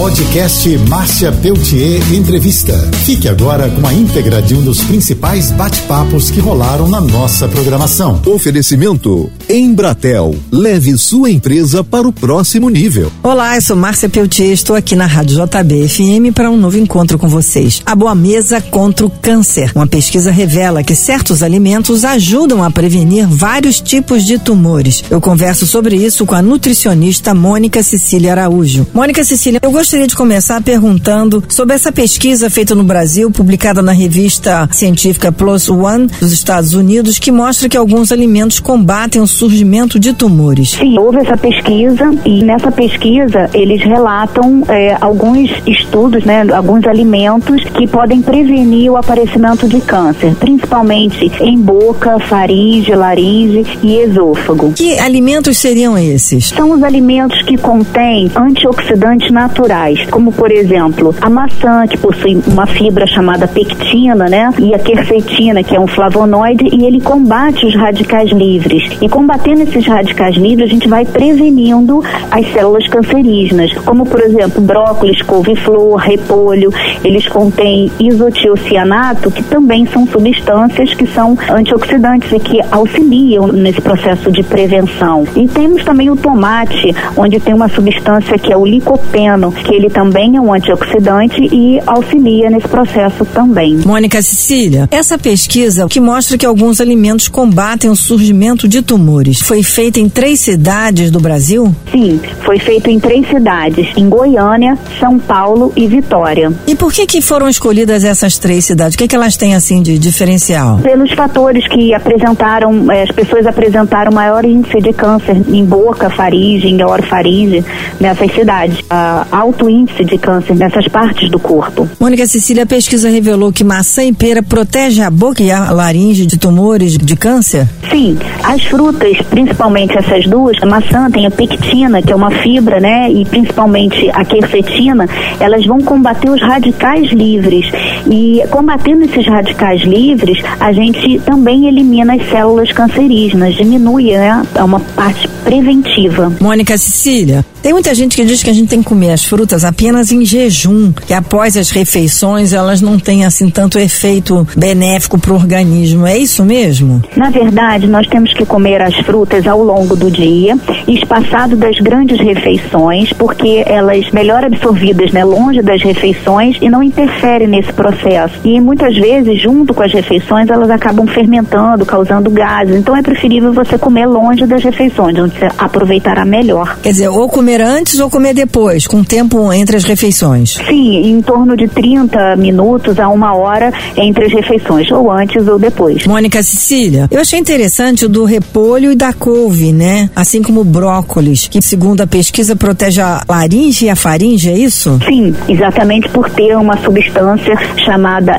Podcast Márcia Peltier Entrevista. Fique agora com a íntegra de um dos principais bate-papos que rolaram na nossa programação. Oferecimento Embratel. Leve sua empresa para o próximo nível. Olá, eu sou Márcia Peltier, estou aqui na Rádio JB FM para um novo encontro com vocês. A Boa Mesa contra o Câncer. Uma pesquisa revela que certos alimentos ajudam a prevenir vários tipos de tumores. Eu converso sobre isso com a nutricionista Mônica Cecília Araújo. Mônica Cecília, eu gostaria de começar perguntando sobre essa pesquisa feita no Brasil, publicada na revista científica Plus One dos Estados Unidos, que mostra que alguns alimentos combatem o surgimento de tumores. Sim, houve essa pesquisa e nessa pesquisa eles relatam é, alguns estudos, né, alguns alimentos que podem prevenir o aparecimento de câncer, principalmente em boca, faringe, laringe e esôfago. Que alimentos seriam esses? São os alimentos que contêm antioxidantes naturais, como por exemplo a maçã, que possui uma fibra chamada pectina, né? E a quercetina, que é um flavonoide, e ele combate os radicais livres. E combatendo esses radicais livres, a gente vai prevenindo as células cancerígenas, como por exemplo brócolis, couve-flor, repolho. Eles contêm isotiocianato, que também são substâncias que são antioxidantes e que auxiliam nesse processo de prevenção. E temos também o tomate, onde tem uma substância que é o licopeno, que ele também é um antioxidante e auxilia nesse processo também. Mônica Cecília, essa pesquisa que mostra que alguns alimentos combatem o surgimento de tumores foi feita em três cidades do Brasil? Sim, foi feito em três cidades, em Goiânia, São Paulo e Vitória. E por que que foram escolhidas essas três cidades? O que que elas têm assim de diferencial? Pelos fatores que apresentaram, eh, as pessoas apresentaram maior índice de câncer em boca, faringe, em orofaringe nessas cidades. Uh, alto índice de câncer nessas partes do corpo. Mônica Cecília, a pesquisa revelou que maçã e pera protege a boca e a laringe de tumores de câncer? Sim, as frutas, principalmente essas duas, a maçã tem a pectina, que é uma fibra, né, e principalmente a quercetina, elas vão combater os radicais livres. E combatendo esses radicais livres, a gente também elimina as células cancerígenas, diminui, né, é uma parte preventiva. Mônica Cecília, tem muita gente que diz que a gente tem que comer as frutas apenas em jejum, que após as refeições elas não têm assim tanto efeito benéfico para o organismo. É isso mesmo? Na verdade, nós temos que comer as frutas ao longo do dia, espaçado das grandes refeições, porque elas melhor absorvidas, né, longe das refeições e não interferem nesse processo. E muitas vezes, junto com as refeições, elas acabam fermentando, causando gases. Então é preferível você comer longe das refeições, onde você aproveitará melhor. Quer dizer, ou comer antes ou comer depois, com tempo entre as refeições? Sim, em torno de 30 minutos a uma hora entre as refeições, ou antes ou depois. Mônica Cecília, eu achei interessante o do repolho e da couve, né? Assim como o brócolis, que segundo a pesquisa protege a laringe e a faringe, é isso? Sim, exatamente por ter uma substância chamada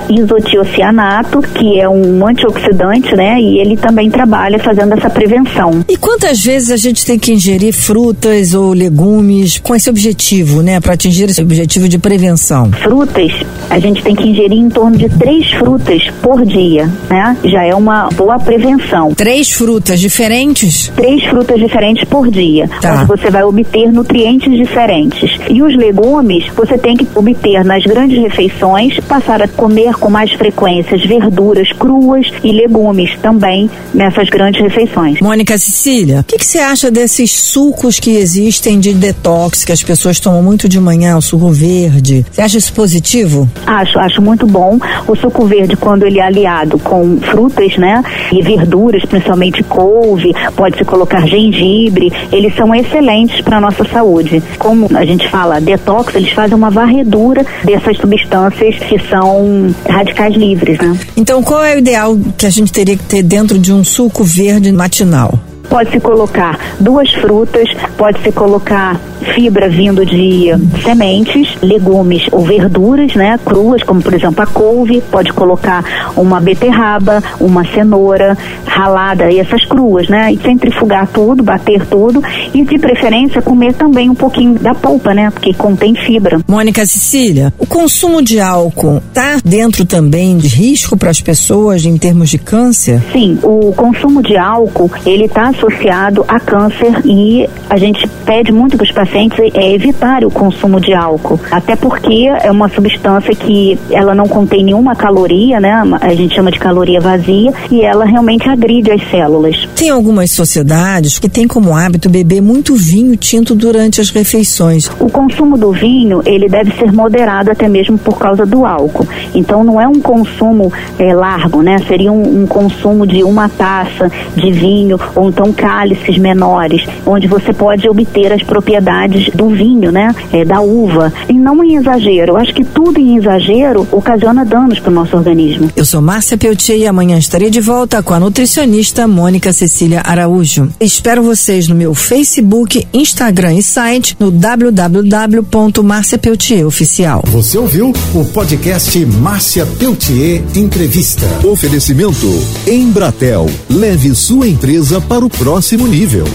isotiocianato, que é um antioxidante, né? E ele também trabalha fazendo essa prevenção. E quantas vezes a gente tem que ingerir frutas ou legumes com esse objetivo, né? Para atingir esse objetivo de prevenção? Frutas, a gente tem que ingerir em torno de três frutas por dia, né? Já é uma boa prevenção. Três frutas diferentes? Três frutas diferentes por dia, Tá. onde você vai obter nutrientes diferentes. E os legumes, você tem que obter nas grandes refeições, passar a comer com mais frequências verduras cruas e legumes também nessas grandes refeições. Mônica Cecília, o que, que você acha desses sucos que existem de detox que as pessoas tomam muito de manhã, o suco verde? Você acha isso positivo? Acho, acho muito bom. O suco verde, quando ele é aliado com frutas, né? E verduras, principalmente couve, pode-se colocar gengibre, eles são excelentes para nossa saúde. Como a gente fala detox, eles fazem uma varredura dessas substâncias que são radicais livres, né? Então, qual é o ideal que a gente teria que ter dentro de um suco verde matinal? Pode-se colocar duas frutas, pode-se colocar fibra vindo de sementes, legumes ou verduras, né, cruas, como por exemplo a couve, pode colocar uma beterraba, uma cenoura ralada e essas cruas, né, e centrifugar tudo, bater tudo e de preferência comer também um pouquinho da polpa, né, porque contém fibra. Mônica Cecília, o consumo de álcool tá dentro também de risco para as pessoas em termos de câncer? Sim, o consumo de álcool, ele está associado a câncer e a gente pede muito para os pacientes pacientes é evitar o consumo de álcool, até porque é uma substância que ela não contém nenhuma caloria, né? A gente chama de caloria vazia e ela realmente agride as células. Tem algumas sociedades que têm como hábito beber muito vinho tinto durante as refeições. O consumo do vinho, ele deve ser moderado até mesmo por causa do álcool. Então não é um consumo é, largo, né? Seria um, um consumo de uma taça de vinho ou então cálices menores, onde você pode obter as propriedades do vinho, né? É, da uva. E não em exagero. Eu acho que tudo em exagero ocasiona danos para o nosso organismo. Eu sou Márcia Peltier e amanhã estarei de volta com a nutricionista Mônica Cecília Araújo. Espero vocês no meu Facebook, Instagram e site no www.marciapeltier.oficial. Você ouviu o podcast Márcia Peltier Entrevista. Oferecimento Embratel. Leve sua empresa para o próximo nível.